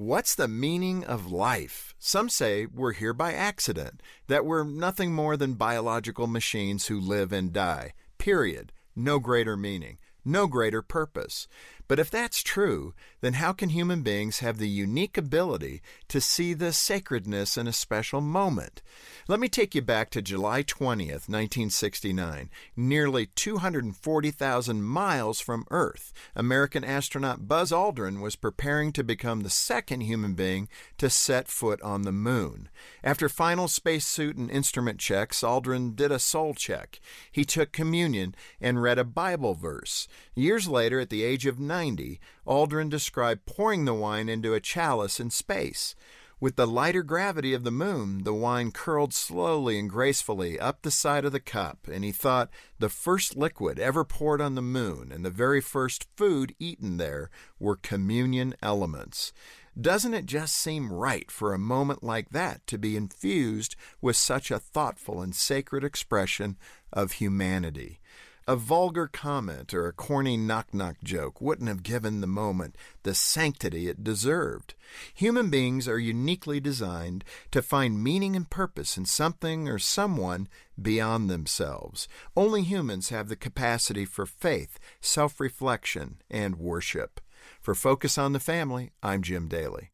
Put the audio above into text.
What's the meaning of life? Some say we're here by accident, that we're nothing more than biological machines who live and die. Period. No greater meaning, no greater purpose. But if that's true, then how can human beings have the unique ability to see the sacredness in a special moment? Let me take you back to July 20th, 1969, nearly 240,000 miles from Earth. American astronaut Buzz Aldrin was preparing to become the second human being to set foot on the moon. After final spacesuit and instrument checks, Aldrin did a soul check. He took communion and read a Bible verse. Years later, at the age of 90, 90, Aldrin described pouring the wine into a chalice in space. With the lighter gravity of the moon, the wine curled slowly and gracefully up the side of the cup, and he thought the first liquid ever poured on the moon and the very first food eaten there were communion elements. Doesn't it just seem right for a moment like that to be infused with such a thoughtful and sacred expression of humanity? A vulgar comment or a corny knock knock joke wouldn't have given the moment the sanctity it deserved. Human beings are uniquely designed to find meaning and purpose in something or someone beyond themselves. Only humans have the capacity for faith, self reflection, and worship. For Focus on the Family, I'm Jim Daly.